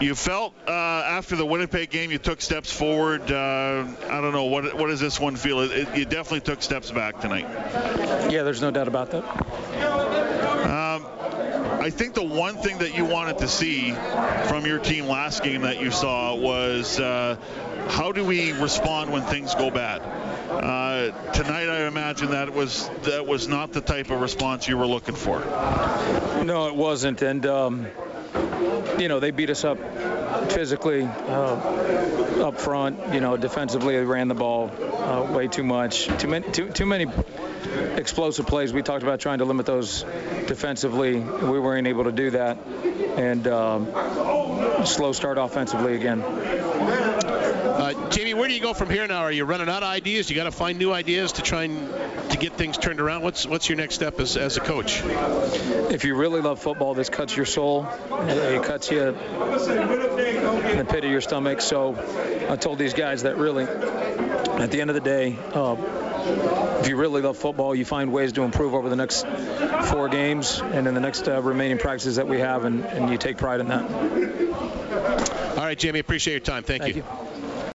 You felt uh, after the Winnipeg game you took steps forward. Uh, I don't know what what does this one feel? It, it, you definitely took steps back tonight. Yeah, there's no doubt about that. Um, I think the one thing that you wanted to see from your team last game that you saw was uh, how do we respond when things go bad. Uh, tonight, I imagine that was that was not the type of response you were looking for. No, it wasn't, and. Um, you know, they beat us up physically uh, up front. You know, defensively they ran the ball uh, way too much. Too many, too, too many explosive plays. We talked about trying to limit those defensively. We weren't able to do that, and um, slow start offensively again. Uh, Jamie, where do you go from here now? Are you running out of ideas? You got to find new ideas to try and to get things turned around. What's what's your next step as, as a coach? If you really love football, this cuts your soul. It cuts you in the pit of your stomach. So I told these guys that really, at the end of the day. Uh, if you really love football, you find ways to improve over the next four games and in the next uh, remaining practices that we have, and, and, you take pride in that. All right, Jamie, appreciate your time. Thank, Thank you. you.